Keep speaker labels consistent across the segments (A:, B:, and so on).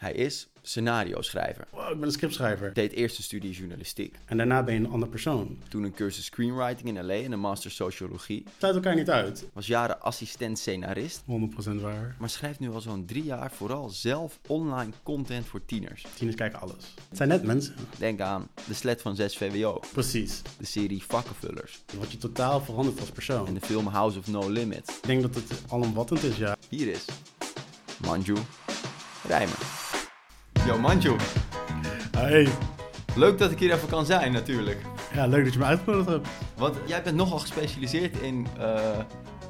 A: Hij is scenario-schrijver.
B: Wow, ik ben een scriptschrijver.
A: Deed eerst een studie journalistiek.
B: En daarna ben je een andere persoon.
A: Toen een cursus screenwriting in LA en een master sociologie.
B: Sluit elkaar niet uit.
A: Was jaren assistent-scenarist.
B: 100% waar.
A: Maar schrijft nu al zo'n drie jaar vooral zelf online content voor tieners.
B: Tieners kijken alles. Het zijn net mensen.
A: Denk aan De Slet van 6 VWO.
B: Precies.
A: De serie Vakkenvullers.
B: Wat je totaal verandert als persoon.
A: En de film House of No Limits.
B: Ik denk dat het alomvattend is, ja.
A: Hier is Manju Rijmer. Manju,
B: Hey.
A: leuk dat ik hier even kan zijn natuurlijk.
B: Ja, leuk dat je me uitgenodigd hebt.
A: Want jij bent nogal gespecialiseerd in eh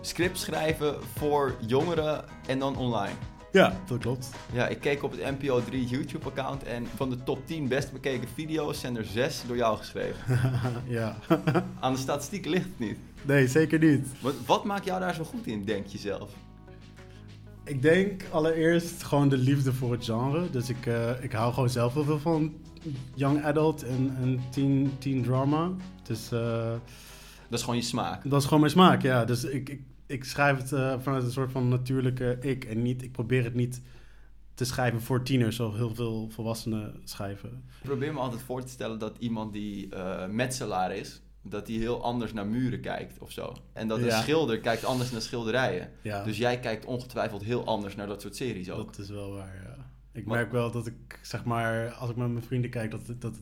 A: script schrijven voor jongeren en dan online.
B: Ja, dat klopt.
A: Ja, ik keek op het NPO 3 YouTube-account en van de top 10 best bekeken video's zijn er 6 door jou geschreven.
B: ja.
A: Aan de statistieken ligt het niet.
B: nee, zeker niet.
A: Wat, wat maakt jou daar zo goed in, denk je zelf?
B: Ik denk allereerst gewoon de liefde voor het genre. Dus ik, eh, ik hou gewoon zelf heel veel van young adult en, en teen, teen drama. Dus eh,
A: Dat is gewoon je smaak.
B: dat is gewoon mijn smaak, ja. Dus ik, ik, ik schrijf het eh, vanuit een soort van natuurlijke ik. En niet, ik probeer het niet te schrijven voor tieners, zoals heel veel volwassenen schrijven.
A: Ik probeer me altijd voor te stellen dat iemand die metselaar is, dat hij heel anders naar muren kijkt of zo. En dat een
B: Ja.
A: schilder kijkt anders naar schilderijen.
B: Ja,
A: Dus jij kijkt ongetwijfeld heel anders naar dat soort series ook.
B: dat is wel waar, ja. Ik merk wel dat ik, zeg maar, als ik met mijn vrienden kijk, dat, dat,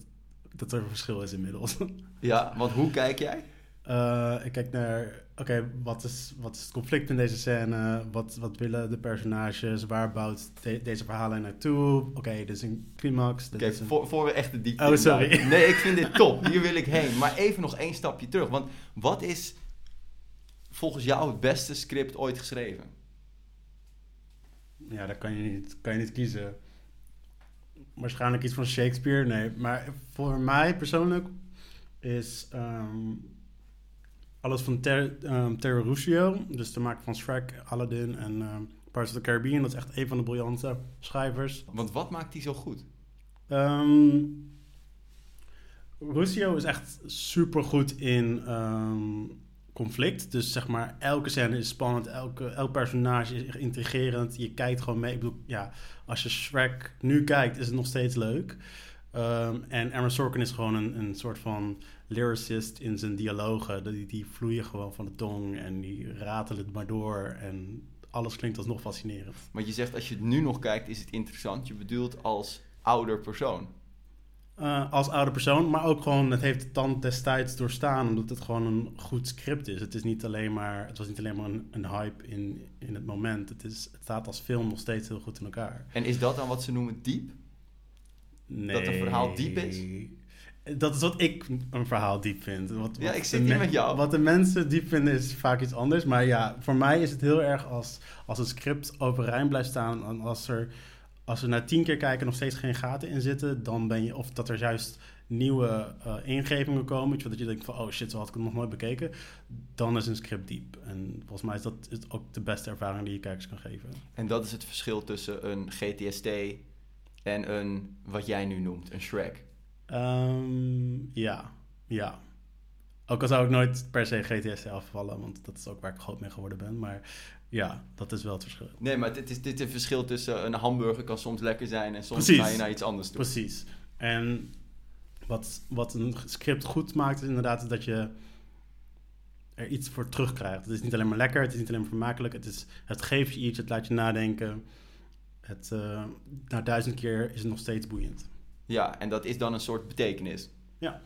B: dat er een verschil is inmiddels.
A: Ja, want hoe kijk jij?
B: Eh, ik kijk naar, oké, wat, is, wat is het conflict in deze scène? Wat, wat willen de personages? Waar bouwt de- deze verhalen naartoe? Oké, dit is een climax. Is een...
A: voor, voor we echt de diepte
B: Oh, sorry.
A: Nee, ik vind dit top. Hier wil ik heen. Maar even nog één stapje terug. Want wat is volgens jou het beste script ooit geschreven?
B: Ja, daar kan je, niet, kan je niet kiezen. Waarschijnlijk iets van Shakespeare, nee. Maar voor mij persoonlijk is ehm, alles van Ter, Terry Ruscio. Dus de maker van Shrek, Aladdin en ehm Pirates of the Caribbean. Dat is echt een van de briljante schrijvers.
A: Want wat maakt die zo goed?
B: Ehm Ruscio is echt super goed in conflict. Dus zeg maar, elke scène is spannend, elke, elk personage is intrigerend. Je kijkt gewoon mee. Ik bedoel, ja, als je Shrek nu kijkt, is het nog steeds leuk. En Aaron Sorkin is gewoon een, een soort van lyricist in zijn dialogen. Die, die vloeien gewoon van de tong en die ratelen het maar door. En alles klinkt alsnog fascinerend.
A: Want je zegt als je het nu nog kijkt is het interessant. Je bedoelt als ouder persoon.
B: Eh, als oude persoon, maar ook gewoon, het heeft de tand destijds doorstaan, omdat het gewoon een goed script is. Het, is niet alleen maar, het was niet alleen maar een, een hype in, in het moment. Het, is, het staat als film nog steeds heel goed in elkaar.
A: En is dat dan wat ze noemen diep?
B: Nee.
A: Dat een verhaal diep is?
B: Dat is wat ik een verhaal diep vind. Wat,
A: Ja,
B: wat
A: ik
B: de
A: zit hier
B: me-
A: met jou.
B: Wat de mensen diep vinden is vaak iets anders. Maar ja, voor mij is het heel erg als, als een script overeind blijft staan. En als er, als er na tien keer kijken nog steeds geen gaten in zitten, dan ben je... Of dat er juist nieuwe eh, ingevingen komen. Dat je denkt van, oh shit, zo had ik het nog nooit bekeken. Dan is een script diep. En volgens mij is dat is ook de beste ervaring die je kijkers kan geven.
A: En dat is het verschil tussen een GTST en een, wat jij nu noemt, een Shrek.
B: Ehm, ja, ja. Ook al zou ik nooit per se GTS afvallen, want dat is ook waar ik groot mee geworden ben. Maar ja, dat is wel het verschil.
A: Nee, maar dit is, dit is het verschil tussen een hamburger kan soms lekker zijn en soms
B: Precies.
A: ga je naar iets anders toe.
B: Precies. En wat, wat een script goed maakt, is inderdaad dat je er iets voor terugkrijgt. Het is niet alleen maar lekker, het is niet alleen maar vermakelijk. Het, is, het geeft je iets, het laat je nadenken. Het, eh, na duizend keer is het nog steeds boeiend.
A: Ja, en dat is dan een soort betekenis.
B: Ja.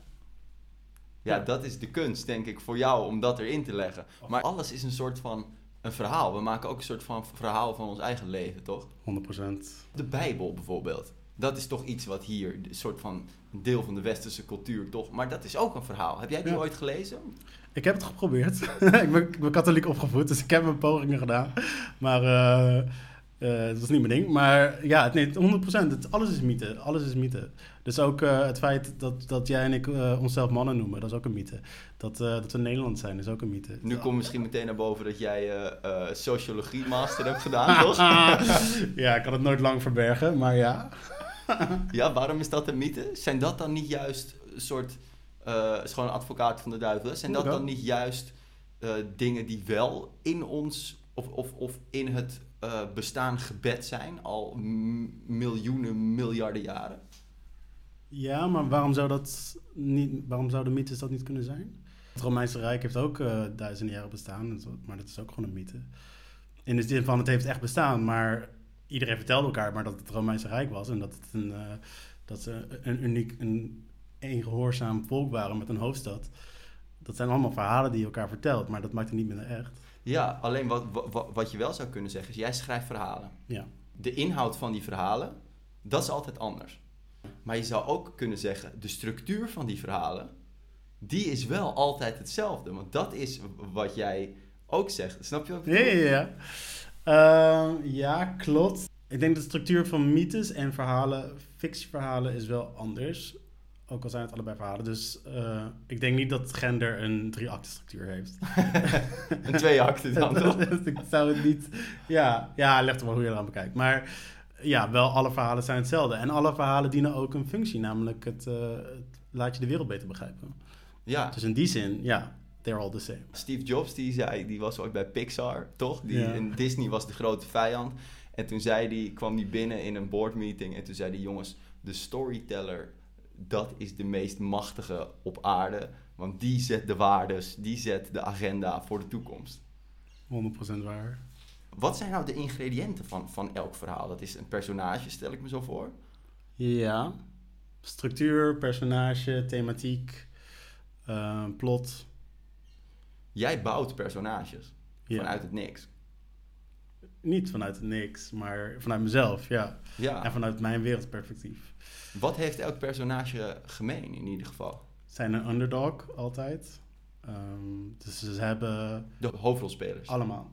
A: Ja,
B: Ja.
A: dat is de kunst, denk ik, voor jou om dat erin te leggen. Maar alles is een soort van een verhaal. We maken ook een soort van verhaal van ons eigen leven, toch?
B: 100%.
A: De Bijbel bijvoorbeeld. Dat is toch iets wat hier, een soort van deel van de westerse cultuur, toch? Maar dat is ook een verhaal. Heb jij die
B: Ja.
A: ooit gelezen?
B: Ik heb het geprobeerd. ik, ben, ik ben katholiek opgevoed, dus ik heb mijn pogingen gedaan. Maar eh, eh, het was niet mijn ding. Maar ja, het- nee, 100%. Het, alles is mythe. Alles is mythe. Dus ook eh, het feit dat, dat jij en ik eh, onszelf mannen noemen, dat is ook een mythe. Dat, dat we Nederland zijn, is ook een mythe.
A: Nu komt misschien meteen naar boven dat jij sociologie master hebt gedaan, toch?
B: ja, ik kan het nooit lang verbergen, maar ja.
A: Ja, waarom is dat een mythe? Zijn dat dan niet juist een soort... is gewoon advocaat van de duivel. Zijn dat dan niet juist dingen die wel in ons of, of, of in het eh, bestaan gebed zijn al miljoenen, miljarden jaren.
B: Ja, maar waarom zou, dat niet, waarom zouden mythes dat niet kunnen zijn? Het Romeinse Rijk heeft ook eh, duizenden jaren bestaan, maar dat is ook gewoon een mythe. In de zin van het heeft echt bestaan, maar iedereen vertelde elkaar maar dat het Romeinse Rijk was en dat het een, uh, dat ze een uniek, een, een gehoorzaam volk waren met een hoofdstad. Dat zijn allemaal verhalen die je elkaar vertelt, maar dat maakt het niet minder echt.
A: Ja, alleen wat, wat, wat je wel zou kunnen zeggen is, jij schrijft verhalen.
B: Ja.
A: De inhoud van die verhalen, dat is altijd anders. Maar je zou ook kunnen zeggen, de structuur van die verhalen, die is wel altijd hetzelfde. Want dat is wat jij ook zegt. Snap je wat ik
B: Ja, ja, ja. Uh, ja, klopt. Ik denk de structuur van mythes en verhalen, fictieverhalen, is wel anders. Ook al zijn het allebei verhalen. Dus uh, ik denk niet dat gender een drie-acte structuur heeft.
A: een twee-acte dan toch?
B: ik zou het niet... Ja, ja leg er wel hoe je eraan bekijkt. Maar ja, wel alle verhalen zijn hetzelfde. En alle verhalen dienen ook een functie. Namelijk het, uh, het laat je de wereld beter begrijpen.
A: Ja.
B: Dus in die zin, ja, they're all the same.
A: Steve Jobs, die zei, die was ooit bij Pixar, toch? Die, ja. En Disney was de grote vijand. En toen zei die, kwam hij binnen in een boardmeeting en toen zei hij, jongens, de storyteller, dat is de meest machtige op aarde. Want die zet de waardes, die zet de agenda voor de toekomst.
B: 100% waar.
A: Wat zijn nou de ingrediënten van, van elk verhaal? Dat is een personage, stel ik me zo voor.
B: Ja, structuur, personage, thematiek, uh, plot.
A: Jij bouwt personages ja. vanuit het niks.
B: Niet vanuit niks, maar vanuit mezelf, ja.
A: ja.
B: En vanuit mijn wereldperspectief.
A: Wat heeft elk personage gemeen in ieder geval?
B: Zijn een underdog altijd. Um, dus ze hebben...
A: De hoofdrolspelers?
B: Allemaal.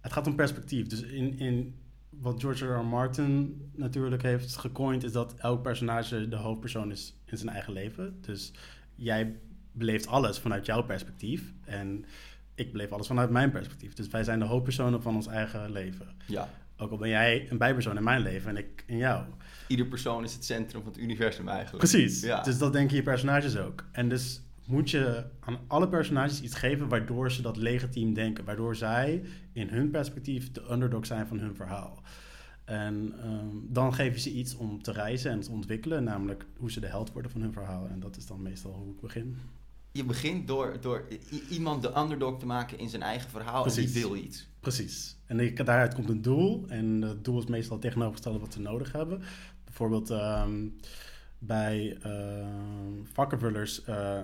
B: Het gaat om perspectief. Dus in, in wat George R. R. Martin natuurlijk heeft gecoind... is dat elk personage de hoofdpersoon is in zijn eigen leven. Dus jij beleeft alles vanuit jouw perspectief. En ik beleef alles vanuit mijn perspectief. Dus wij zijn de hoofdpersonen van ons eigen leven.
A: Ja.
B: Ook al ben jij een bijpersoon in mijn leven en ik in jou.
A: Ieder persoon is het centrum van het universum eigenlijk.
B: Precies.
A: Ja.
B: Dus dat denken je personages ook. En dus moet je aan alle personages iets geven waardoor ze dat legitiem denken. Waardoor zij in hun perspectief de underdog zijn van hun verhaal. En um, dan geef je ze iets om te reizen en te ontwikkelen. Namelijk hoe ze de held worden van hun verhaal. En dat is dan meestal hoe ik begin.
A: Je begint door, door iemand de underdog te maken in zijn eigen verhaal Precies. en die wil iets.
B: Precies. En ik, daaruit komt een doel. En het doel is meestal tegenovergestelde wat ze nodig hebben. Bijvoorbeeld um, bij uh, vakkenvullers uh,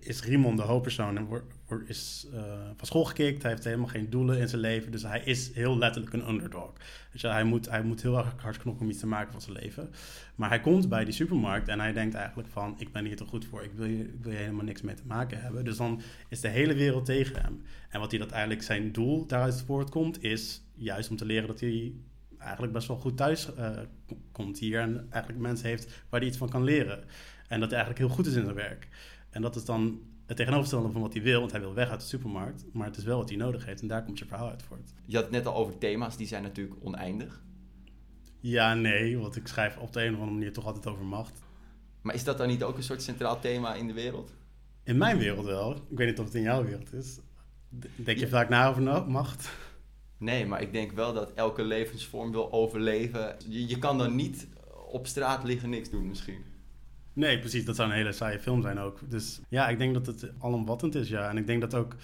B: is Rimon de hoofdpersoon en is uh, van school gekikt. Hij heeft helemaal geen doelen in zijn leven. Dus hij is heel letterlijk een underdog. Dus hij, moet, hij moet heel erg hard knokken om iets te maken van zijn leven. Maar hij komt bij die supermarkt en hij denkt eigenlijk van... ik ben hier te goed voor, ik wil, hier, ik wil helemaal niks mee te maken hebben. Dus dan is de hele wereld tegen hem. En wat hij dat eigenlijk zijn doel daaruit voortkomt... is juist om te leren dat hij eigenlijk best wel goed thuis uh, komt hier... en eigenlijk mensen heeft waar hij iets van kan leren. En dat hij eigenlijk heel goed is in zijn werk. En dat is dan het tegenovergestelde van wat hij wil, want hij wil weg uit de supermarkt. Maar het is wel wat hij nodig heeft en daar komt je verhaal uit voort.
A: Je had het net al over thema's, die zijn natuurlijk oneindig.
B: Ja, nee, want ik schrijf op de een of andere manier toch altijd over macht.
A: Maar is dat dan niet ook een soort centraal thema in de wereld?
B: In mijn wereld wel. Ik weet niet of het in jouw wereld is. Denk je ja. vaak na over macht?
A: Nee, maar ik denk wel dat elke levensvorm wil overleven. Je, je kan dan niet op straat liggen niks doen misschien.
B: Nee, precies. Dat zou een hele saaie film zijn ook. Dus ja, ik denk dat het alomvattend is, ja. En ik denk dat ook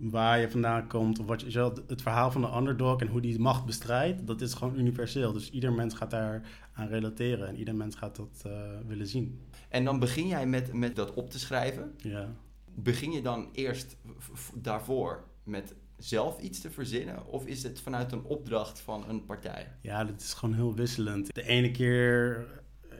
B: waar je vandaan komt, of wat je, het verhaal van de underdog en hoe die macht bestrijdt, dat is gewoon universeel. Dus ieder mens gaat daar aan relateren en ieder mens gaat dat uh, willen zien.
A: En dan begin jij met, met dat op te schrijven.
B: Ja.
A: Begin je dan eerst daarvoor met zelf iets te verzinnen? Of is het vanuit een opdracht van een partij?
B: Ja, dat is gewoon heel wisselend. De ene keer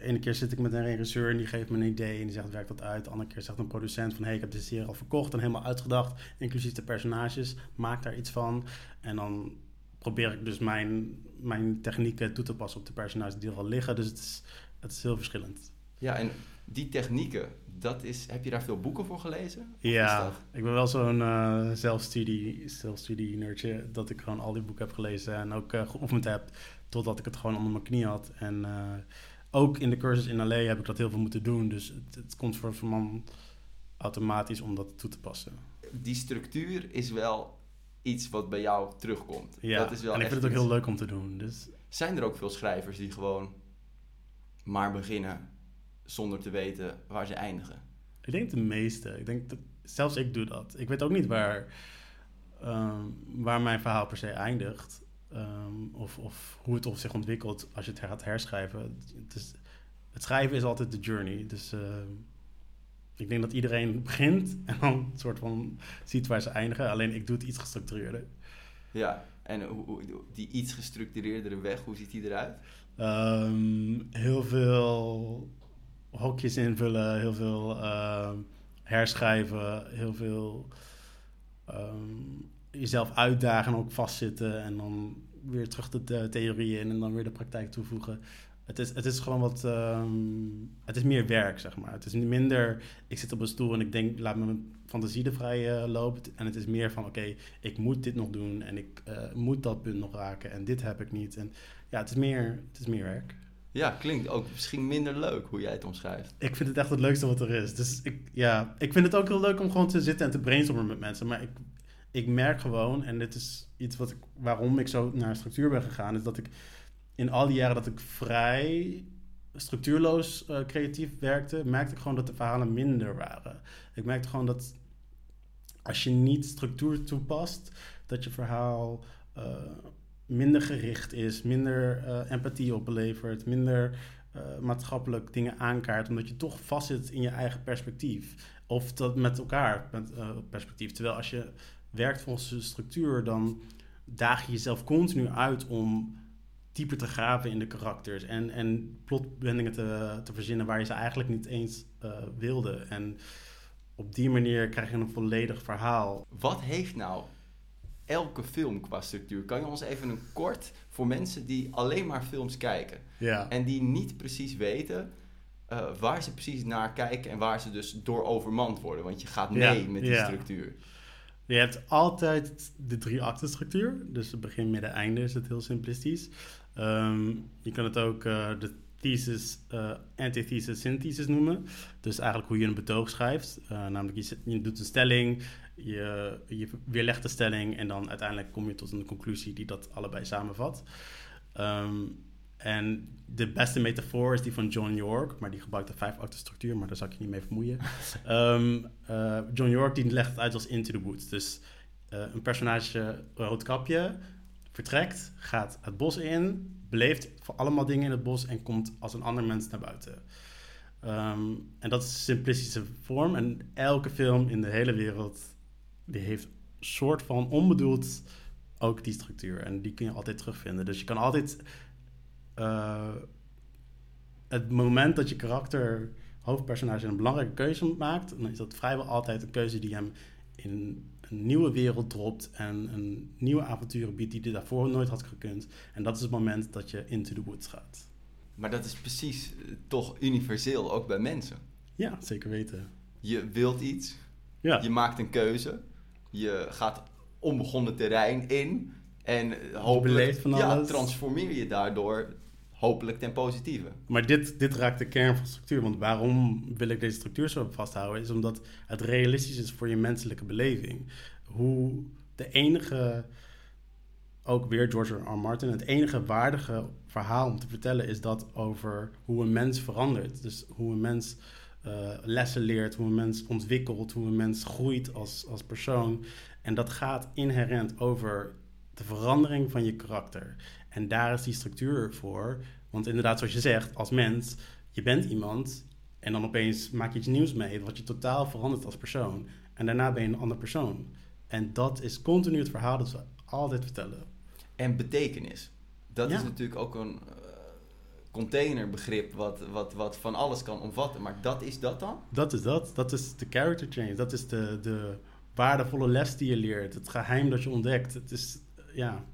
B: ene keer zit ik met een regisseur en die geeft me een idee en die zegt werk dat uit. De andere keer zegt een producent van hey, ik heb dit serie al verkocht en helemaal uitgedacht, inclusief de personages. Maak daar iets van. En dan probeer ik dus mijn, mijn technieken toe te passen op de personages die er al liggen. Dus het is, het is heel verschillend.
A: Ja, en die technieken, dat is, heb je daar veel boeken voor gelezen?
B: Ja, ik ben wel zo'n uh, zelfstudie, zelfstudie nerdje dat ik gewoon al die boeken heb gelezen en ook uh, geoefend heb totdat ik het gewoon onder mijn knie had. En uh, ook in de cursus in LA heb ik dat heel veel moeten doen. Dus het, het komt voor een man automatisch om dat toe te passen.
A: Die structuur is wel iets wat bij jou terugkomt.
B: Ja,
A: dat is wel
B: en ik vind het ook heel leuk om te doen. Dus
A: Zijn er ook veel schrijvers die gewoon maar beginnen zonder te weten waar ze eindigen?
B: ik denk de meeste. Ik denk dat, zelfs ik doe dat. Ik weet ook niet waar, ehm, waar mijn verhaal per se eindigt. Ehm, of, of hoe het op zich ontwikkelt als je het gaat herschrijven. Het, is, het schrijven is altijd de journey. Dus ehm, ik denk dat iedereen begint en dan een soort van ziet waar ze eindigen. Alleen ik doe het iets gestructureerder.
A: Ja, en hoe, die iets gestructureerdere weg, hoe ziet die eruit?
B: Ehm, heel veel hokjes invullen, heel veel herschrijven, heel veel jezelf uitdagen en ook vastzitten en dan weer terug de, de theorie in en dan weer de praktijk toevoegen. Het is, het is gewoon wat, ehm, het is meer werk, zeg maar. Het is minder, ik zit op een stoel en ik denk, laat mijn fantasie er vrij eh, lopen. En het is meer van, oké, ik moet dit nog doen en ik eh, moet dat punt nog raken en dit heb ik niet. En ja, het is meer, het is meer werk.
A: Ja, klinkt ook misschien minder leuk hoe jij het omschrijft.
B: Ik vind het echt het leukste wat er is. Dus ik, ja, ik vind het ook heel leuk om gewoon te zitten en te brainstormen met mensen. Maar ik, ik merk gewoon, en dit is iets wat waarom ik zo naar structuur ben gegaan, is dat ik in al die jaren dat ik vrij structuurloos eh, creatief werkte, merkte ik gewoon dat de verhalen minder waren. Ik merkte gewoon dat als je niet structuur toepast, dat je verhaal eh, minder gericht is, minder eh, empathie oplevert, minder maatschappelijk dingen aankaart, omdat je toch vastzit in je eigen perspectief. Of dat met elkaar met, perspectief. Terwijl als je werkt volgens de structuur, dan daag je jezelf continu uit om dieper te graven in de karakters en, en plotwendingen te, te verzinnen waar je ze eigenlijk niet eens eh, wilde. En op die manier krijg je een volledig verhaal.
A: Wat heeft nou elke film qua structuur? Kan je ons even een kort voor mensen die alleen maar films kijken
B: Ja.
A: en die niet precies weten eh, waar ze precies naar kijken en waar ze dus door overmand worden? Want je gaat mee
B: Ja,
A: met die
B: ja.
A: structuur.
B: Je hebt altijd de drie acten structuur. Dus het begin, midden, einde is het heel simplistisch. Ehm, je kan het ook eh, de thesis, eh, antithesis, synthesis noemen. Dus eigenlijk hoe je een betoog schrijft. Eh, namelijk je doet een stelling, je, je weerlegt de stelling... en dan uiteindelijk kom je tot een conclusie die dat allebei samenvat. Ehm, en de beste metafoor is die van John York, maar die gebruikt de vijf acten structuur, maar daar zal ik je niet mee vermoeien. Ehm, eh, John York die legt het uit als Into the Woods. Dus eh, een personage, roodkapje, vertrekt, gaat het bos in, beleeft voor allemaal dingen in het bos en komt als een ander mens naar buiten. Ehm, en dat is een simplistische vorm. En elke film in de hele wereld die heeft een soort van onbedoeld ook die structuur. En die kun je altijd terugvinden. Dus je kan altijd het moment dat je karakter, hoofdpersonage, een belangrijke keuze maakt, dan is dat vrijwel altijd een keuze die hem in een nieuwe wereld dropt en een nieuwe avonturen biedt die hij daarvoor nooit had gekund. En dat is het moment dat je into the woods gaat.
A: Maar dat is precies eh, toch universeel, ook bij mensen.
B: Ja, zeker weten.
A: Je wilt iets,
B: Ja,
A: je maakt een keuze, je gaat onbegonnen terrein in en eh, hopelijk ja, transformeer je daardoor hopelijk ten positieve.
B: maar dit, dit raakt de kern van structuur. Want waarom wil ik deze structuur zo vasthouden? Is omdat het realistisch is voor je menselijke beleving. Hoe de enige, ook weer George R. R. Martin, het enige waardige verhaal om te vertellen is dat over hoe een mens verandert. Dus hoe een mens eh, lessen leert, hoe een mens ontwikkelt, hoe een mens groeit als, als persoon. En dat gaat inherent over de verandering van je karakter. En daar is die structuur voor. Want inderdaad, zoals je zegt, als mens, je bent iemand en dan opeens maak je iets nieuws mee, wat je totaal verandert als persoon. En daarna ben je een ander persoon. En dat is continu het verhaal dat we altijd vertellen.
A: En betekenis. Dat
B: Ja.
A: is natuurlijk ook een eh, containerbegrip wat, wat, wat van alles kan omvatten. Maar dat is dat dan?
B: Dat is dat. Dat is de character change. Dat is de, de waardevolle les die je leert. Het geheim dat je ontdekt. Het is, ja,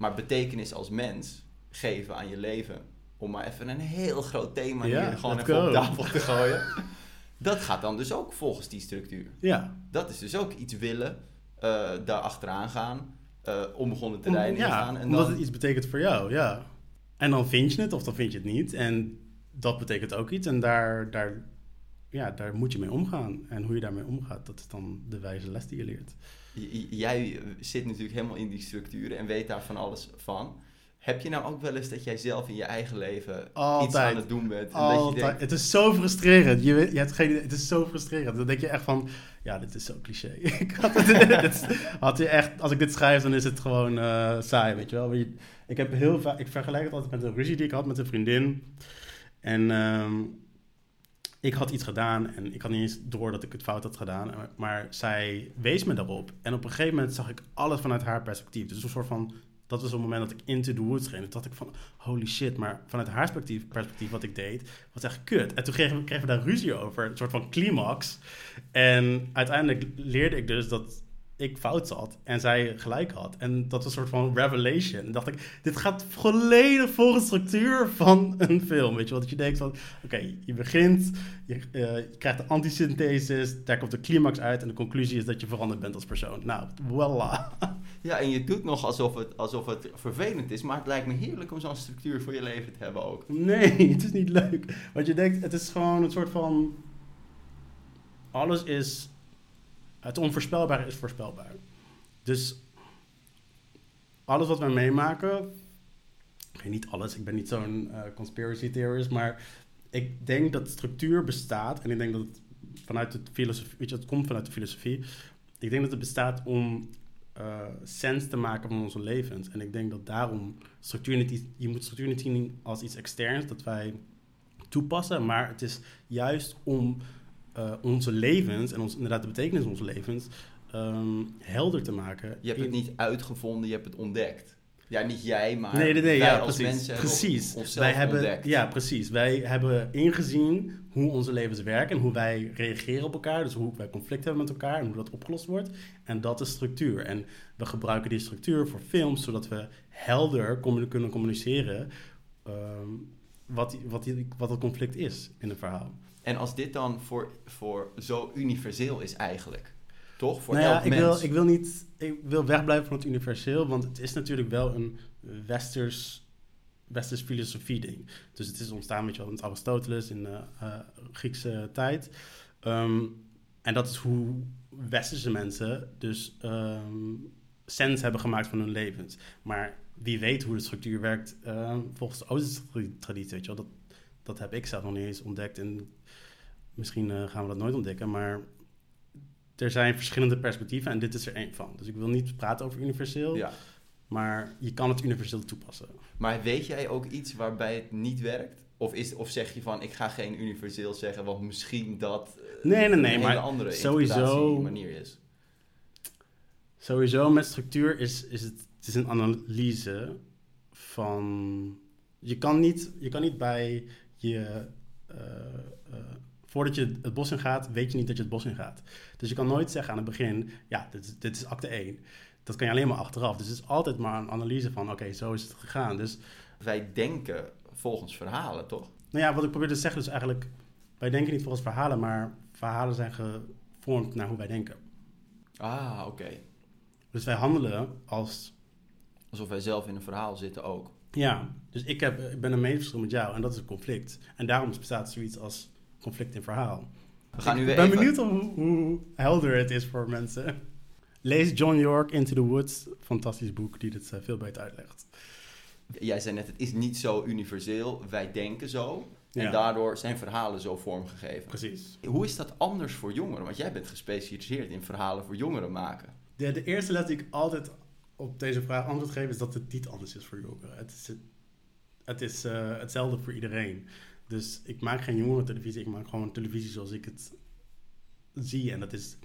A: Maar betekenis als mens geven aan je leven. Om maar even een heel groot thema
B: Ja,
A: hier gewoon even op tafel te gooien. Dat gaat dan dus ook volgens die structuur.
B: ja.
A: Dat is dus ook iets willen, eh daar achteraan gaan, eh onbegonnen terrein
B: ja,
A: ingaan. En
B: omdat
A: dan,
B: het iets betekent voor jou, ja. En dan vind je het of dan vind je het niet. En dat betekent ook iets. En daar, daar ja, daar moet je mee omgaan. En hoe je daarmee omgaat, dat is dan de wijze les die je leert.
A: jij zit natuurlijk helemaal in die structuren en weet daar van alles van. Heb je nou ook wel eens dat jij zelf in je eigen leven iets aan het doen bent? En
B: Altijd.
A: Dat je denkt,
B: het is zo frustrerend. Je, weet, je hebt geen, het is zo frustrerend. Dan denk je echt van, ja, dit is zo cliché. ik had, het, had je echt, als ik dit schrijf, dan is het gewoon uh, saai, weet je wel. Ik, heb heel vaak, ik vergelijk het altijd met een ruzie die ik had met een vriendin. En um, ik had iets gedaan en ik had niet eens door dat ik het fout had gedaan. Maar zij wees me daarop. En op een gegeven moment zag ik alles vanuit haar perspectief. Dus een soort van dat was het moment dat ik Into the Woods ging. Dat ik van, holy shit, maar vanuit haar perspectief, perspectief wat ik deed, was echt kut. En toen kregen kregen we daar ruzie over, een soort van climax. En uiteindelijk leerde ik dus dat ik fout zat en zij gelijk had. En dat was een soort van revelation. En dacht ik, dit gaat volledig volgens structuur van een film. Weet je wat? Dat je denkt van, oké, je begint, je, uh, je, krijgt de antisynthesis, daar komt de climax uit en de conclusie is dat je veranderd bent als persoon. Nou, voilà.
A: Ja, en je doet nog alsof het, alsof het vervelend is, maar het lijkt me heerlijk om zo'n structuur voor je leven te hebben ook.
B: Nee, het is niet leuk. Want je denkt, het is gewoon een soort van, alles is het onvoorspelbare is voorspelbaar. Dus alles wat wij meemaken, niet alles, ik ben niet zo'n uh, conspiracy theorist, maar ik denk dat structuur bestaat en ik denk dat het vanuit de filosofie, het komt vanuit de filosofie. Ik denk dat het bestaat om uh, sens te maken van onze levens. En ik denk dat daarom structuur niet, je moet structuur niet zien als iets externs dat wij toepassen, maar het is juist om uh, onze levens en ons, inderdaad de betekenis van onze levens um, helder te maken.
A: Je hebt het niet uitgevonden, je hebt het ontdekt. Ja, niet jij, maar
B: nee, nee, ja,
A: als
B: precies.
A: mensen
B: precies.
A: hebben
B: wij hebben,
A: ontdekt.
B: Ja, precies. Wij hebben ingezien hoe onze levens werken en hoe wij reageren op elkaar. Dus hoe wij conflict hebben met elkaar en hoe dat opgelost wordt. En dat is structuur. En we gebruiken die structuur voor films, zodat we helder kunnen communiceren um, wat, wat, wat het conflict is in een verhaal.
A: En als dit dan voor, voor zo universeel is eigenlijk, toch? Voor
B: nou ja,
A: elk
B: ik
A: mens.
B: wil, ik wil niet, ik wil wegblijven van het universeel, want het is natuurlijk wel een westers, westers filosofie ding. Dus het is ontstaan met, je wel, met Aristoteles in de uh, Griekse tijd. Um, en dat is hoe westerse mensen dus um, sens hebben gemaakt van hun levens. Maar wie weet hoe de structuur werkt uh, volgens de Oosterse traditie, weet je wel. Dat, dat heb ik zelf nog niet eens ontdekt. En misschien uh, gaan we dat nooit ontdekken. Maar er zijn verschillende perspectieven en dit is er één van. Dus ik wil niet praten over universeel.
A: Ja.
B: Maar je kan het universeel toepassen.
A: Maar weet jij ook iets waarbij het niet werkt? Of, is, of zeg je van, ik ga geen universeel zeggen, want misschien dat uh,
B: nee, nee, nee,
A: een
B: maar
A: andere
B: sowieso,
A: manier is?
B: Sowieso met structuur is, is het, het is een analyse van... Je kan niet, je kan niet bij je... Uh, uh, voordat je het bos in gaat, weet je niet dat je het bos in gaat. Dus je kan nooit zeggen aan het begin, ja, dit is, dit is acte 1. Dat kan je alleen maar achteraf. Dus het is altijd maar een analyse van, oké, okay, zo is het gegaan. Dus
A: wij denken volgens verhalen, toch?
B: Nou ja, wat ik probeer te zeggen is eigenlijk, wij denken niet volgens verhalen, maar verhalen zijn gevormd naar hoe wij denken.
A: Ah, oké. Okay.
B: Dus wij handelen als...
A: Alsof wij zelf in een verhaal zitten ook.
B: Ja, dus ik, heb, ik ben een meningsverschil met jou en dat is een conflict. En daarom bestaat zoiets als conflict in verhaal.
A: We gaan nu
B: ik
A: weer
B: ben
A: even...
B: benieuwd hoe, hoe, helder het is voor mensen. Lees John York Into the Woods, fantastisch boek die dit uh, veel beter uitlegt.
A: Jij zei net, het is niet zo universeel, wij denken zo. En
B: Ja.
A: daardoor zijn verhalen zo vormgegeven.
B: Precies.
A: Hoe is dat anders voor jongeren? Want jij bent gespecialiseerd in verhalen voor jongeren maken.
B: De, de eerste les die ik altijd op deze vraag antwoord geef, is dat het niet anders is voor jongeren. Het is, het is uh, hetzelfde voor iedereen. Dus ik maak geen jongerentelevisie, ik maak gewoon televisie zoals ik het zie. En dat is,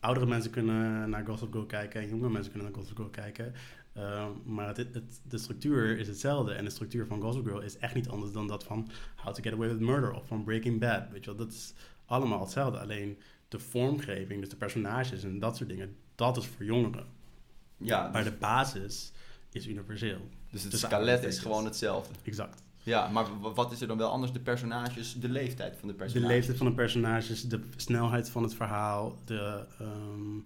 B: oudere mensen kunnen naar Gossip Girl kijken en jongere mensen kunnen naar Gossip Girl kijken. Uh, maar het, het, de structuur is hetzelfde. En de structuur van Gossip Girl is echt niet anders dan dat van How to Get Away with Murder of van Breaking Bad. Weet je wel, dat is allemaal hetzelfde. Alleen de vormgeving, dus de personages en dat soort dingen, dat is voor jongeren.
A: Ja,
B: Maar
A: dus,
B: de basis is universeel.
A: dus het skelet is gewoon hetzelfde.
B: Exact.
A: Ja, maar wat is er dan wel anders? De personages, de leeftijd van de
B: De
A: personages.
B: leeftijd van de personages, de snelheid van het verhaal, de, ehm,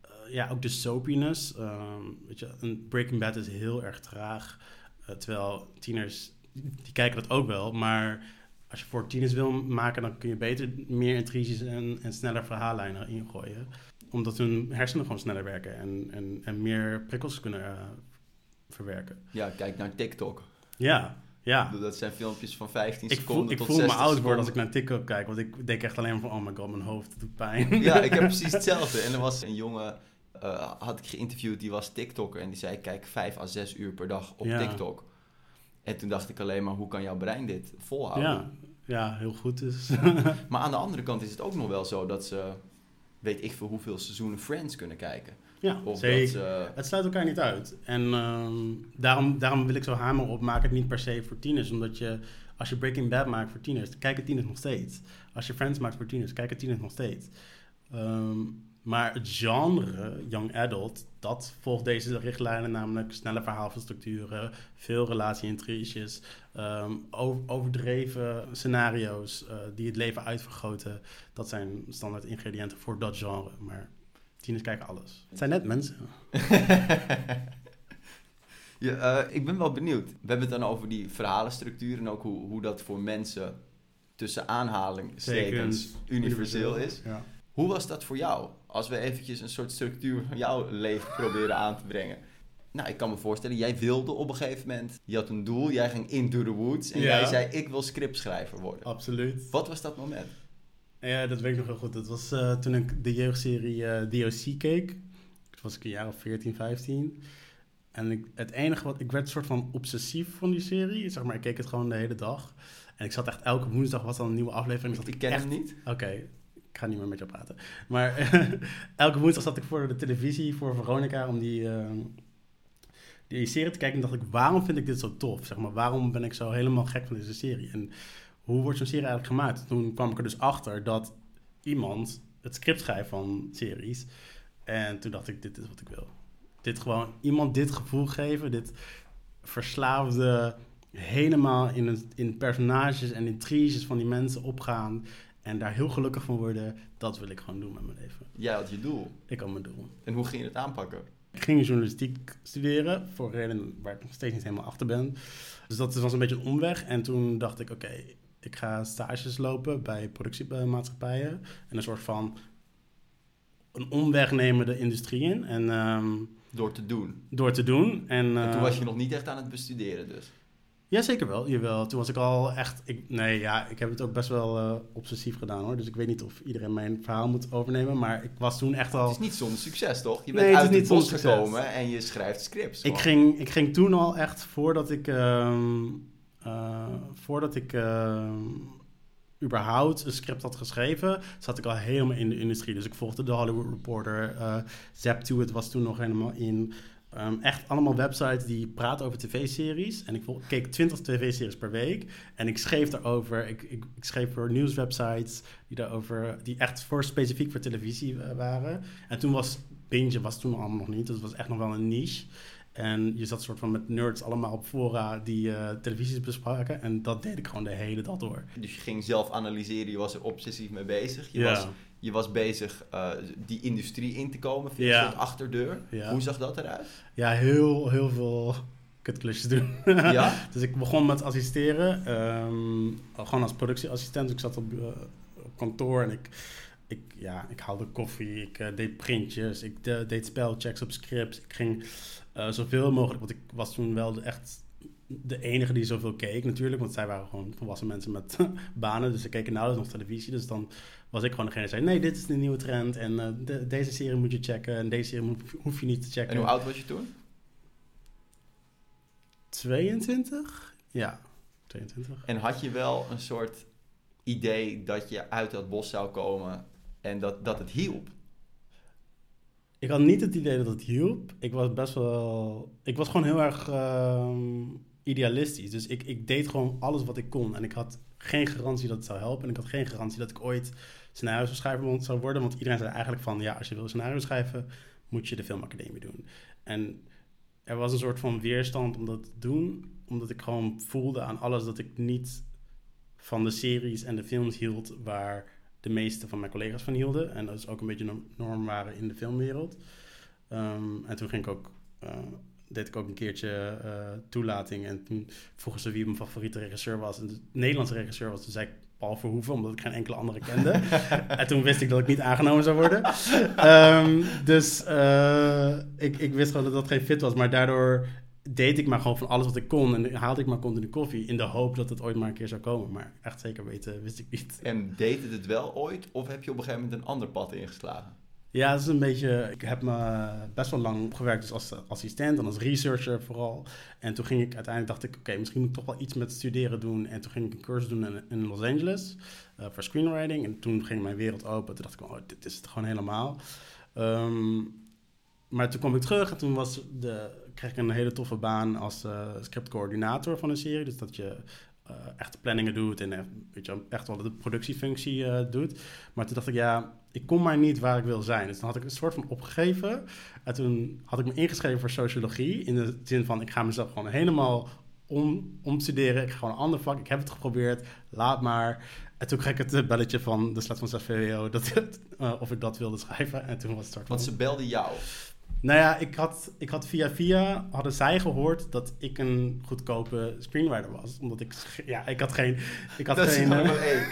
B: eh, ja, ook de soapiness. Ehm, weet je, een Breaking Bad is heel erg traag, eh, terwijl tieners, die kijken dat ook wel, maar als je voor tieners wil maken, dan kun je beter meer intriges en, en sneller verhaallijnen ingooien. Omdat hun hersenen gewoon sneller werken en, en, en meer prikkels kunnen uh, verwerken.
A: Ja, kijk naar TikTok.
B: Ja, ja.
A: Dat zijn filmpjes van 15
B: ik
A: seconden
B: voel, ik
A: tot
B: voel
A: 60
B: me oud worden als ik naar TikTok kijk, want ik denk echt alleen maar van, oh my god, mijn hoofd doet pijn.
A: Ja, ik heb precies hetzelfde. En er was een jongen, uh, had ik geïnterviewd, die was TikToker. En die zei, kijk 5 à 6 uur per dag op
B: Ja.
A: TikTok. En toen dacht ik alleen maar, hoe kan jouw brein dit volhouden?
B: Ja, ja, heel goed dus.
A: Maar aan de andere kant is het ook nog wel zo dat ze, weet ik veel hoeveel seizoenen Friends kunnen kijken.
B: Ja,
A: Of
B: zeker.
A: dat ze,
B: Het sluit elkaar niet uit. En ehm, daarom, daarom wil ik zo hamer op, maak het niet per se voor tieners. Omdat je, als je Breaking Bad maakt voor tieners, kijken tieners nog steeds. Als je Friends maakt voor tieners, kijken tieners nog steeds. Ehm, maar het genre, young adult, dat volgt deze richtlijnen namelijk snelle verhaalstructuren, veel relatie-intriges, ehm, over- overdreven scenario's eh, die het leven uitvergroten. Dat zijn standaard ingrediënten voor dat genre. Maar tieners kijken alles. Het zijn net mensen.
A: ja, eh, ik ben wel benieuwd. We hebben het dan over die verhalenstructuur en ook hoe, hoe dat voor mensen tussen aanhalingstekens universeel is.
B: Ja.
A: Hoe was dat voor jou? Als we eventjes een soort structuur van jouw leven proberen aan te brengen. Nou, ik kan me voorstellen, jij wilde op een gegeven moment, je had een doel, jij ging into the woods en
B: Ja.
A: jij zei, ik wil scriptschrijver worden.
B: Absoluut.
A: Wat was dat moment?
B: Ja, dat weet ik nog heel goed. Dat was eh, toen ik de jeugdserie eh, DOC keek. Toen was ik een jaar of 14, 15. En ik, het enige wat... Ik werd een soort van obsessief van die serie. Zeg maar, ik keek het gewoon de hele dag. En ik zat echt elke woensdag was dan een nieuwe aflevering. Zat
A: Ik
B: ik
A: ken
B: echt
A: hem niet.
B: Oké, ik ga niet meer met jou praten. Maar elke woensdag zat ik voor de televisie, voor Veronica, om die, eh, die serie te kijken. En dacht ik, waarom vind ik dit zo tof? Zeg maar, waarom ben ik zo helemaal gek van deze serie? En hoe wordt zo'n serie eigenlijk gemaakt? Toen kwam ik er dus achter dat iemand het script schrijft van series. En toen dacht ik, dit is wat ik wil. Dit gewoon, iemand dit gevoel geven, dit verslaafde, helemaal in, een, in personages en intriges van die mensen opgaan. En daar heel gelukkig van worden, dat wil ik gewoon doen met mijn leven.
A: Jij had je doel.
B: Ik had mijn doel.
A: En hoe ging je het aanpakken?
B: Ik ging journalistiek studeren, voor een reden waar ik nog steeds niet helemaal achter ben. Dus dat was een beetje een omweg. En toen dacht ik, oké, ik ga stages lopen bij productiemaatschappijen. En een soort van een omweg nemen de industrie in. En ehm,
A: Door te doen.
B: door te doen. En,
A: En toen
B: eh,
A: was je nog niet echt aan het bestuderen dus.
B: Ja, zeker wel. Jawel. Toen was ik al echt... Ik, nee, ja, ik heb het ook best wel eh, obsessief gedaan hoor. Dus ik weet niet of iedereen mijn verhaal moet overnemen. Maar ik was toen echt al...
A: Het is niet zonder succes, toch? Je
B: Nee,
A: bent
B: is
A: uit het,
B: niet
A: bos gekomen en je schrijft scripts.
B: Ik ging, ik ging toen al echt, voordat ik, ehm, eh, voordat ik ehm, überhaupt een script had geschreven, zat ik al helemaal in de industrie. Dus ik volgde de Hollywood Reporter, uh, Zap to It was toen nog helemaal in. Ehm, echt allemaal websites die praten over tv-series. En ik keek 20 tv-series per week. En ik schreef daarover. Ik, ik, ik schreef voor nieuwswebsites die daarover, die echt voor specifiek voor televisie eh, waren. En toen was Binge was toen allemaal nog niet. Dus het was echt nog wel een niche. En je zat soort van met nerds allemaal op fora die eh, televisies bespraken. En dat deed ik gewoon de hele dag door.
A: Dus je ging zelf analyseren, je was er obsessief mee bezig. Je,
B: Ja.
A: was, je was bezig uh, die industrie in te komen via
B: Ja.
A: een soort achterdeur.
B: Ja.
A: Hoe zag dat eruit?
B: Ja, heel, heel veel kutklusjes doen.
A: Ja?
B: dus ik begon met assisteren. ehm, gewoon als productieassistent. Ik zat op, eh, op kantoor en ik, ik, ja, ik haalde koffie. Ik eh, deed printjes. Ik de- deed spelchecks op scripts. Ik ging eh, zoveel mogelijk... Want ik was toen wel echt de enige die zoveel keek natuurlijk. Want zij waren gewoon volwassen mensen met banen. Dus ze keken nauwelijks nog televisie. Dus dan was ik gewoon degene die zei... Nee, dit is de nieuwe trend. En eh, de- deze serie moet je checken. En deze serie moet, hoef je niet te checken.
A: En hoe oud was je toen?
B: 22? Ja, 22.
A: En had je wel een soort idee dat je uit dat bos zou komen en dat, dat het hielp?
B: Ik had niet het idee dat het hielp. Ik was best wel... Ik was gewoon heel erg ehm, idealistisch. Dus ik, ik deed gewoon alles wat ik kon. En ik had geen garantie dat het zou helpen. En ik had geen garantie dat ik ooit scenario schrijver zou worden. Want iedereen zei eigenlijk van... Ja, als je wil scenario schrijven, moet je de filmacademie doen. En er was een soort van weerstand om dat te doen. Omdat ik gewoon voelde aan alles dat ik niet van de series en de films hield... waar de meeste van mijn collega's van hielden. En dat is ook een beetje een norm waren in de filmwereld. Um, en toen ging ik ook uh, deed ik ook een keertje uh, toelating. En toen vroegen ze wie mijn favoriete regisseur was. En de Nederlandse regisseur was. Toen zei ik Paul Verhoeven, omdat ik geen enkele andere kende. en toen wist ik dat ik niet aangenomen zou worden. um, dus uh, ik, ik wist gewoon dat dat geen fit was. Maar daardoor deed ik maar gewoon van alles wat ik kon. En haalde ik maar continu koffie. In de hoop dat het ooit maar een keer zou komen. Maar echt zeker weten wist ik niet.
A: En deed het het wel ooit? Of heb je op een gegeven moment een ander pad ingeslagen?
B: Ja, dat is een beetje. Ik heb me best wel lang opgewerkt dus als assistent en als researcher vooral. En toen ging ik uiteindelijk dacht ik, oké, misschien moet ik toch wel iets met studeren doen. En toen ging ik een cursus doen in, in Los Angeles uh, voor screenwriting. En toen ging mijn wereld open. Toen dacht ik, oh, dit is het gewoon helemaal. Um, maar toen kwam ik terug en toen was de, kreeg ik een hele toffe baan als uh, scriptcoördinator van een serie. Dus dat je uh, echt planningen doet en echt, weet je, echt wel de productiefunctie doet. Maar toen dacht ik, ja, ik kom maar niet waar ik wil zijn. Dus dan had ik een soort van opgegeven. En toen had ik me ingeschreven voor sociologie. In de zin van, ik ga mezelf gewoon helemaal om, omstuderen. Ik ga gewoon een ander vak. Ik heb het geprobeerd. Laat maar. En toen kreeg ik het belletje van de Slet van 6 VWO dat, uh, of ik dat wilde schrijven. En toen was het start.
A: Want ze belden jou?
B: Nou ja, ik had, ik had via via, hadden zij gehoord dat ik een goedkope screenwriter was. Omdat ik, ja, ik had geen... Ik had
A: dat
B: geen,
A: is hey,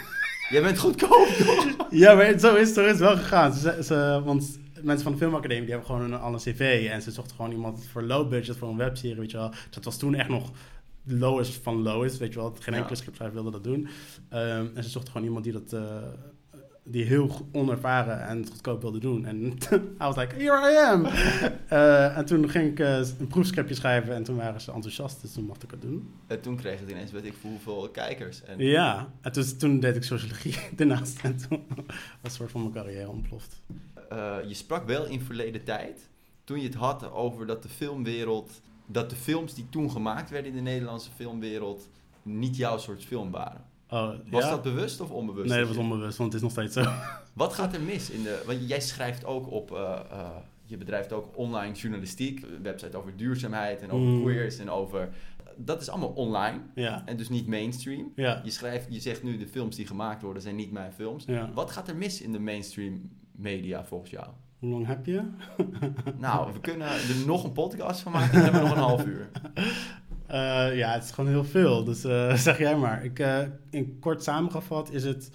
A: jij bent goedkoop, toch?
B: ja, maar zo is, zo is het wel gegaan. Ze, ze, want mensen van de filmacademie, die hebben gewoon een, een cv. En ze zochten gewoon iemand voor low budget, voor een webserie, weet je wel. Dus dat was toen echt nog lowest van lowest, weet je wel. Geen enkele ja. scriptschrijver wilde dat doen. Um, en ze zochten gewoon iemand die dat... Uh, die heel onervaren en het goedkoop wilde doen. En I was like, here I am! uh, en toen ging ik uh, een proefscriptje schrijven en toen waren ze enthousiast, dus toen mocht ik het doen.
A: En toen kreeg het ineens, weet ik hoeveel kijkers. En...
B: Ja, en dus, toen deed ik sociologie daarnaast en toen was een soort van mijn carrière ontploft.
A: Uh, je sprak wel in verleden tijd, toen je het had over dat de filmwereld, dat de films die toen gemaakt werden in de Nederlandse filmwereld, niet jouw soort film waren.
B: Oh,
A: was
B: ja?
A: dat bewust of onbewust?
B: Nee, dat was onbewust, want het is nog steeds zo.
A: Wat gaat er mis in de... Want jij schrijft ook op... Uh, uh, je bedrijft ook online journalistiek. Een website over duurzaamheid en over mm. queers en over... Dat is allemaal online
B: ja.
A: en dus niet mainstream.
B: Ja.
A: Je, schrijft, je zegt nu de films die gemaakt worden zijn niet mijn films. Wat gaat er mis in de mainstream media volgens jou?
B: Hoe lang heb je?
A: nou, we kunnen er nog een podcast van maken. Dan hebben we nog een half uur.
B: Uh, ja, het is gewoon heel veel. Dus uh, zeg jij maar. Ik, uh, in kort samengevat is het...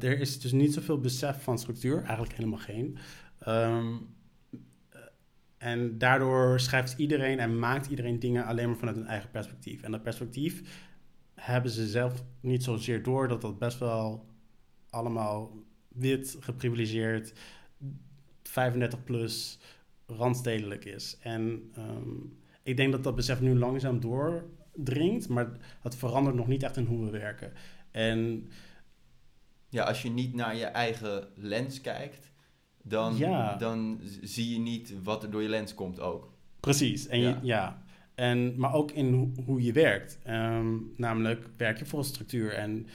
B: er is dus niet zoveel besef van structuur. Eigenlijk helemaal geen. Um, en daardoor schrijft iedereen en maakt iedereen dingen alleen maar vanuit hun eigen perspectief. En dat perspectief hebben ze zelf niet zozeer door... dat dat best wel allemaal wit, geprivilegeerd, 35 plus, randstedelijk is. En... Um, ik denk dat dat besef nu langzaam doordringt, maar het verandert nog niet echt in hoe we werken. En
A: ja, als je niet naar je eigen lens kijkt, dan,
B: ja.
A: dan zie je niet wat er door je lens komt ook.
B: Precies, en ja. Je, ja. En, maar ook in ho hoe je werkt. Um, namelijk, werk je volgens structuur en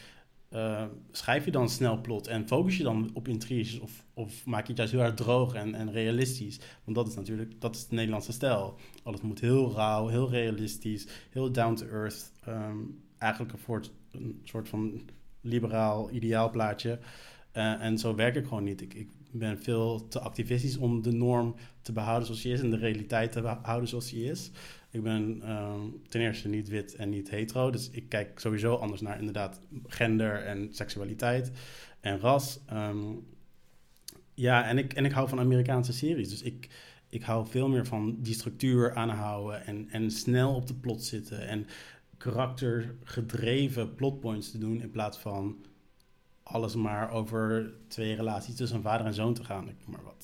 B: uh, schrijf je dan snel plot en focus je dan op intriges of, of maak je het juist heel erg droog en, en realistisch? Want dat is natuurlijk, dat is de Nederlandse stijl. Alles moet heel rauw, heel realistisch, heel down to earth. Um, eigenlijk een, soort van liberaal ideaalplaatje. Uh, en zo werk ik gewoon niet. Ik, ik ben veel te activistisch om de norm te behouden zoals die is en de realiteit te behouden zoals die is. Ik ben um, ten eerste niet wit en niet hetero. Dus ik kijk sowieso anders naar inderdaad gender en seksualiteit en ras. Um, ja, en ik, en ik hou van Amerikaanse series. Dus ik, ik hou veel meer van die structuur aanhouden en, en snel op de plot zitten. En karaktergedreven plotpoints te doen in plaats van alles maar over twee relaties tussen vader en zoon te gaan. Ik maar wat.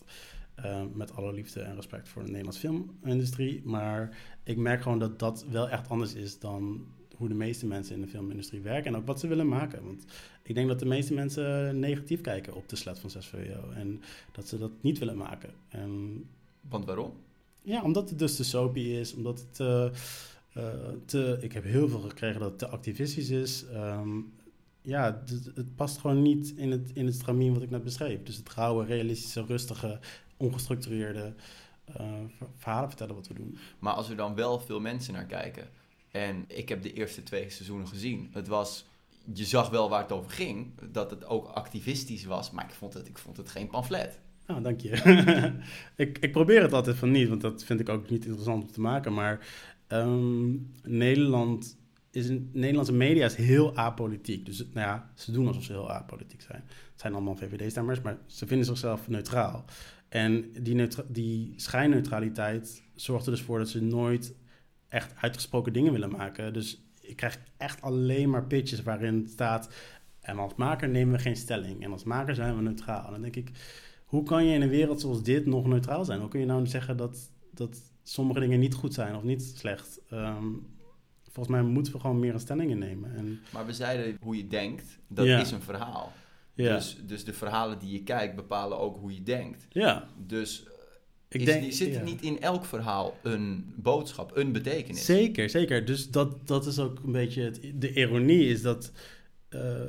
B: Uh, met alle liefde en respect voor de Nederlandse filmindustrie. Maar ik merk gewoon dat dat wel echt anders is dan hoe de meeste mensen in de filmindustrie werken. En ook wat ze willen maken. Want ik denk dat de meeste mensen negatief kijken op de slet van 6 VWO. En dat ze dat niet willen maken. En,
A: Want waarom?
B: Ja, omdat het dus te soapy is. Omdat het uh, uh, te... Ik heb heel veel gekregen dat het te activistisch is. Um, ja, het, het, past gewoon niet in het, in het stramien wat ik net beschreef. Dus het rauwe, realistische, rustige, ongestructureerde uh, verhalen vertellen wat we doen.
A: Maar als er dan wel veel mensen naar kijken... en ik heb de eerste twee seizoenen gezien... het was... Je zag wel waar het over ging, dat het ook activistisch was, maar ik vond het, ik vond het geen pamflet.
B: Nou, dank je. ik, ik probeer het altijd van niet, want dat vind ik ook niet interessant om te maken. Maar ehm, Nederland is een, Nederlandse media is heel apolitiek. Dus nou ja, ze doen alsof ze heel apolitiek zijn. Het zijn allemaal VVD-stemmers, maar ze vinden zichzelf neutraal. En die, die schijnneutraliteit zorgt er dus voor dat ze nooit echt uitgesproken dingen willen maken. Dus ik krijg echt alleen maar pitches waarin staat... en als maker nemen we geen stelling. En als maker zijn we neutraal. En dan denk ik, hoe kan je in een wereld zoals dit nog neutraal zijn? Hoe kun je nou zeggen dat, dat sommige dingen niet goed zijn of niet slecht? Ehm, volgens mij moeten we gewoon meer een stelling innemen. En...
A: Maar we zeiden hoe je denkt, dat is een verhaal. Ja. Dus, dus de verhalen die je kijkt bepalen ook hoe je denkt. Ja. Dus ik is, denk, zit ja. niet in elk verhaal een boodschap, een betekenis?
B: Zeker, zeker. Dus dat, dat is ook een beetje het, de ironie is dat uh,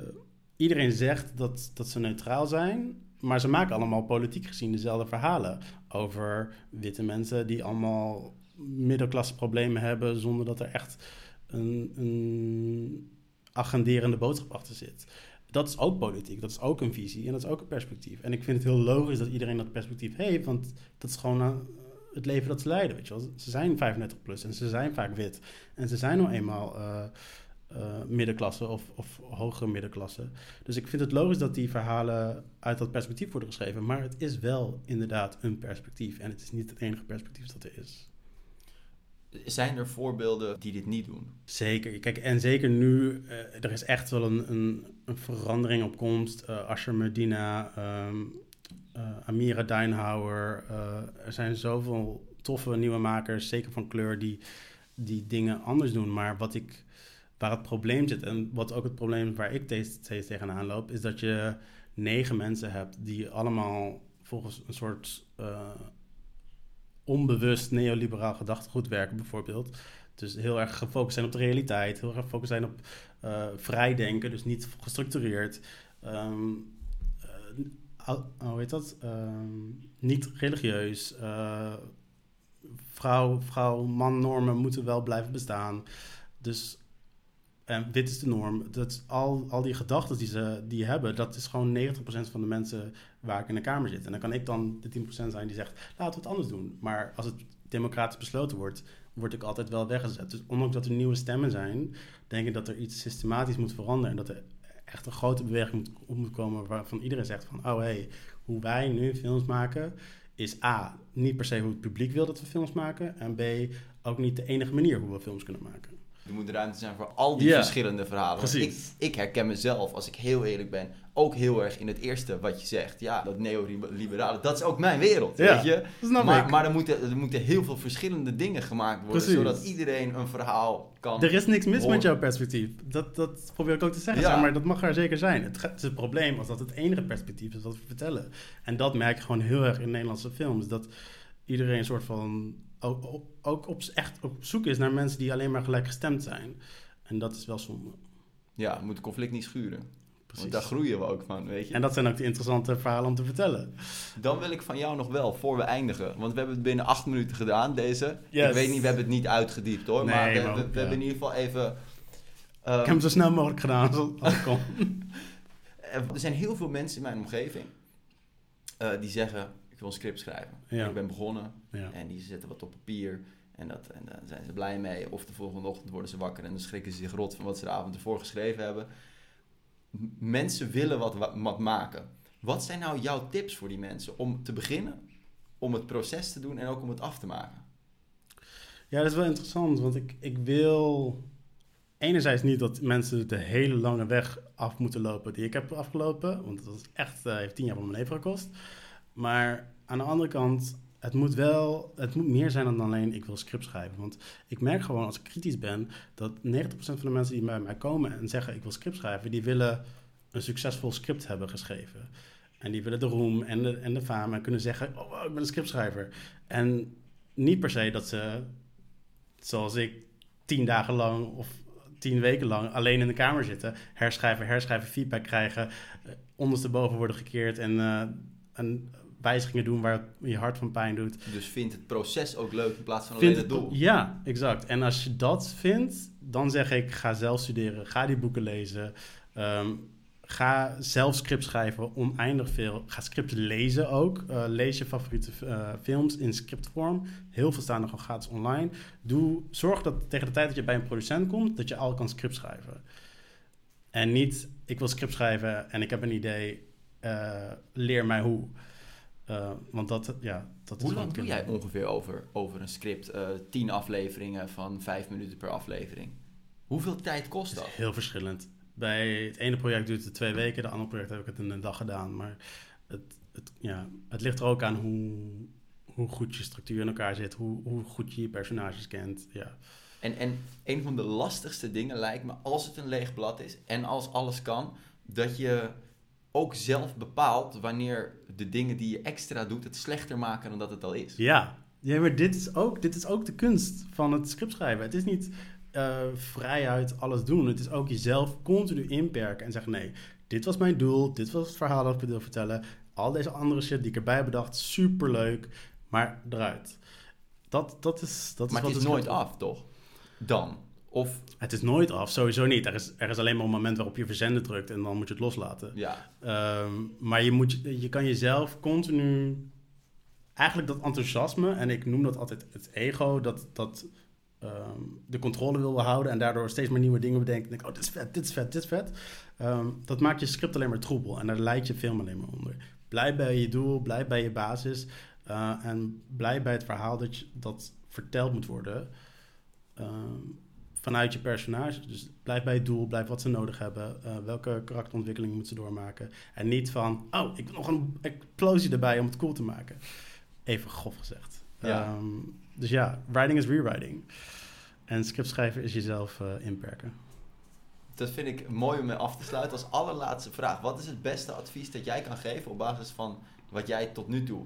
B: iedereen zegt dat, dat ze neutraal zijn, maar ze maken allemaal politiek gezien dezelfde verhalen over witte mensen die allemaal middelklasse problemen hebben zonder dat er echt een, een agenderende boodschap achter zit. Dat is ook politiek, dat is ook een visie en dat is ook een perspectief. En ik vind het heel logisch dat iedereen dat perspectief heeft, want dat is gewoon uh, het leven dat ze leiden. Weet je wel. Ze zijn 35 plus en ze zijn vaak wit. En ze zijn nou eenmaal uh, uh, middenklasse of, of hogere middenklasse. Dus ik vind het logisch dat die verhalen uit dat perspectief worden geschreven. Maar het is wel inderdaad een perspectief. En het is niet het enige perspectief dat er is.
A: Zijn er voorbeelden die dit niet doen?
B: Zeker. Kijk, en zeker nu, er is echt wel een, een, een verandering op komst. Uh, Asher Medina, um, uh, Amira Deinhauer. er zijn zoveel toffe nieuwe makers, zeker van kleur, die, die dingen anders doen. Maar wat ik, waar het probleem zit, en wat ook het probleem waar ik steeds tegenaan loop, is dat je negen mensen hebt die allemaal volgens een soort onbewust neoliberaal gedachtegoed werken, bijvoorbeeld. Dus heel erg gefocust zijn op de realiteit, heel erg gefocust zijn op uh, vrijdenken, dus niet gestructureerd. Um, uh, hoe heet dat? Um, niet religieus. Uh, vrouw, vrouw, man normen moeten wel blijven bestaan. Dus en dit is de norm. Dat al, al die gedachten die ze die hebben, dat is gewoon 90% van de mensen waar ik in de kamer zit. En dan kan ik dan de 10% zijn die zegt, laten we het anders doen. Maar als het democratisch besloten wordt, word ik altijd wel weggezet. Dus ondanks dat er nieuwe stemmen zijn, denk ik dat er iets systematisch moet veranderen. En dat er echt een grote beweging moet, op moet komen waarvan iedereen zegt van, oh hé, hey, hoe wij nu films maken, is A, niet per se hoe het publiek wil dat we films maken. En B, ook niet de enige manier hoe we films kunnen maken.
A: Er moet ruimte zijn voor al die verschillende verhalen. Ik, ik, herken mezelf, als ik heel eerlijk ben, ook heel erg in het eerste wat je zegt. Ja, dat neoliberale, dat is ook mijn wereld, ja, weet je. maar, maar er, moeten, er moeten heel veel verschillende dingen gemaakt worden, zodat iedereen een verhaal kan
B: Er is niks mis met jouw perspectief. Dat, dat probeer ik ook te zeggen, ja. maar dat mag er zeker zijn. Het, het, is het probleem als dat het enige perspectief is wat we vertellen. En dat merk ik gewoon heel erg in Nederlandse films. Dat iedereen een soort van ook, ook op, echt op zoek is naar mensen die alleen maar gelijkgestemd zijn. En dat is wel zonde.
A: Ja, we moeten conflict niet schuren. Precies. Want daar groeien we ook van, weet je.
B: En dat zijn ook de interessante verhalen om te vertellen.
A: Dan wil ik van jou nog wel, voor we eindigen. Want we hebben het binnen acht minuten gedaan, deze. Ik weet niet, we hebben het niet uitgediept hoor. maar we, we, hebben in ieder geval even... ik
B: heb hem zo snel mogelijk gedaan als ik kon.
A: er zijn heel veel mensen in mijn omgeving uh, die zeggen wil een script schrijven. Ik ben begonnen en die zetten wat op papier en, dat, en daar zijn ze blij mee. Of de volgende ochtend worden ze wakker en dan schrikken ze zich rot van wat ze de avond ervoor geschreven hebben. mensen willen wat, wat maken. Wat zijn nou jouw tips voor die mensen om te beginnen, om het proces te doen en ook om het af te maken?
B: Ja, dat is wel interessant, want ik, ik wil enerzijds niet dat mensen de hele lange weg af moeten lopen die ik heb afgelopen, want dat is echt, uh, heeft tien jaar van mijn leven gekost. Maar aan de andere kant, het moet wel, het moet meer zijn dan alleen ik wil script schrijven. Want ik merk gewoon als ik kritisch ben, dat 90% van de mensen die bij mij komen en zeggen ik wil script schrijven, die willen een succesvol script hebben geschreven. En die willen de roem en de, en de fame en kunnen zeggen, oh, ik ben een scriptschrijver. En niet per se dat ze, zoals ik, tien dagen lang of tien weken lang alleen in de kamer zitten, herschrijven, herschrijven, feedback krijgen, eh, ondersteboven worden gekeerd en, uh, en wijzigingen doen waar je hart van pijn doet.
A: Dus vind het proces ook leuk in plaats van alleen het doel.
B: Ja, exact. En als je dat vindt, dan zeg ik: ga zelf studeren, ga die boeken lezen. Um, Ga zelf scripts schrijven, oneindig veel. Ga scripts lezen ook. Uh, lees je favoriete uh, films in scriptvorm. Heel veel staan er gewoon gratis online. Doe, zorg dat tegen de tijd dat je bij een producent komt, dat je al kan script schrijven. En niet, ik wil script schrijven en ik heb een idee, uh, leer mij hoe. Want dat, ja, dat
A: hoe lang doe jij ongeveer over, over een script? tien afleveringen van vijf minuten per aflevering. Hoeveel tijd kost dat?
B: Heel verschillend. Bij het ene project duurt het twee weken, de andere project heb ik het in een dag gedaan. Maar het, het, ja, het ligt er ook aan hoe, hoe goed je structuur in elkaar zit, hoe, hoe goed je je personages kent. Ja.
A: En, en een van de lastigste dingen lijkt me, als het een leeg blad is en als alles kan, dat je ook zelf bepaalt wanneer de dingen die je extra doet het slechter maken dan dat het al is.
B: Ja, ja maar dit is, ook, dit is ook de kunst van het scriptschrijven. Het is niet uh, vrijuit alles doen. Het is ook jezelf continu inperken en zeggen: nee, dit was mijn doel, dit was het verhaal dat ik wil vertellen. Al deze andere shit die ik erbij bedacht, superleuk, maar eruit. Dat, dat is, dat
A: maar
B: is
A: het is nooit af, toch? Dan. Of...
B: Het is nooit af, sowieso niet. Er is, er is alleen maar een moment waarop je verzenden drukt en dan moet je het loslaten.
A: Ja.
B: Um, maar je, moet, je kan jezelf continu... Eigenlijk dat enthousiasme, en ik noem dat altijd het ego, dat, dat Ehm, de controle wil behouden en daardoor steeds meer nieuwe dingen bedenken. Denk, oh, dit is vet, dit is vet, dit is vet. Ehm, dat maakt je script alleen maar troebel en daar leidt je film alleen maar onder. Blijf bij je doel, blijf bij je basis uh, en blijf bij het verhaal dat, je, dat verteld moet worden ehm, vanuit je personage. Dus blijf bij het doel, blijf wat ze nodig hebben, uh, welke karakterontwikkeling moeten ze doormaken. En niet van, oh, ik wil nog een explosie erbij om het cool te maken. Even grof gezegd. Ja. dus ja, writing is rewriting. En script schrijven is jezelf uh, inperken.
A: Dat vind ik mooi om mee af te sluiten. Als allerlaatste vraag. Wat is het beste advies dat jij kan geven op basis van wat jij tot nu toe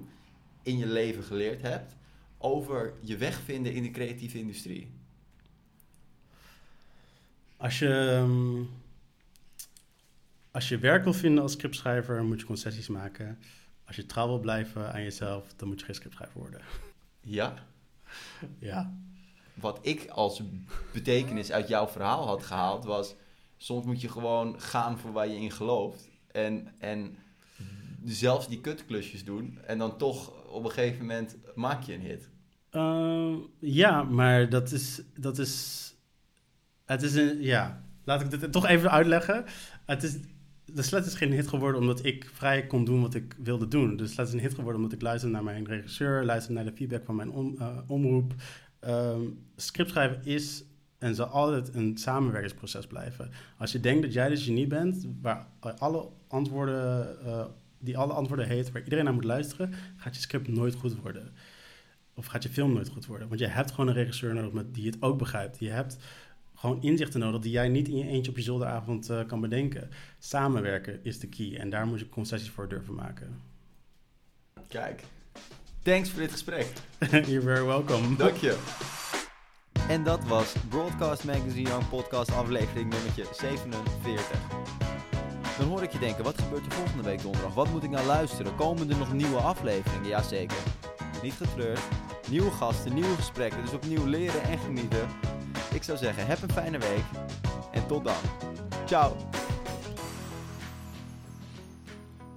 A: in je leven geleerd hebt over je weg vinden in de creatieve industrie?
B: Als je, ehm, als je werk wil vinden als scriptschrijver, moet je concessies maken. Als je trouw wil blijven aan jezelf, dan moet je geen scriptschrijver worden.
A: Ja?
B: Ja
A: wat ik als betekenis uit jouw verhaal had gehaald, was soms moet je gewoon gaan voor waar je in gelooft. En, en zelfs die kutklusjes doen. En dan toch op een gegeven moment maak je een hit.
B: Uh, ja, maar dat is, dat is. Het is een. Ja, laat ik dit toch even uitleggen. Het is. De Slet is geen hit geworden omdat ik vrij kon doen wat ik wilde doen. De Slet is een hit geworden omdat ik luisterde naar mijn regisseur, luisterde naar de feedback van mijn uh, omroep, um, scriptschrijven is en zal altijd een samenwerkingsproces blijven. Als je denkt dat jij de genie bent, waar alle antwoorden, uh, die alle antwoorden heeft, waar iedereen naar moet luisteren, gaat je script nooit goed worden. Of gaat je film nooit goed worden. Want je hebt gewoon een regisseur nodig met, die het ook begrijpt. Je hebt gewoon inzichten nodig die jij niet in je eentje op je zolderavond uh, kan bedenken. Samenwerken is de key en daar moet je concessies voor durven maken.
A: Kijk, Thanks voor dit gesprek.
B: You're very welcome.
A: Dank je. En dat was Broadcast Magazine Young Podcast aflevering nummertje 47. Dan hoor ik je denken, wat gebeurt er volgende week donderdag? Wat moet ik nou luisteren? Komen er nog nieuwe afleveringen? Jazeker. Niet getreurd. Nieuwe gasten, nieuwe gesprekken. Dus opnieuw leren en genieten. Ik zou zeggen, heb een fijne week. En tot dan. Ciao.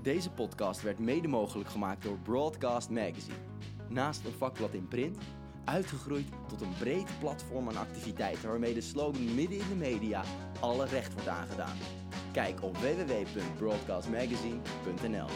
A: Deze podcast werd mede mogelijk gemaakt door Broadcast Magazine. Naast een vakblad in print, uitgegroeid tot een breed platform aan activiteiten waarmee de slogan midden in de media alle recht wordt aangedaan. Kijk op www.broadcastmagazine.nl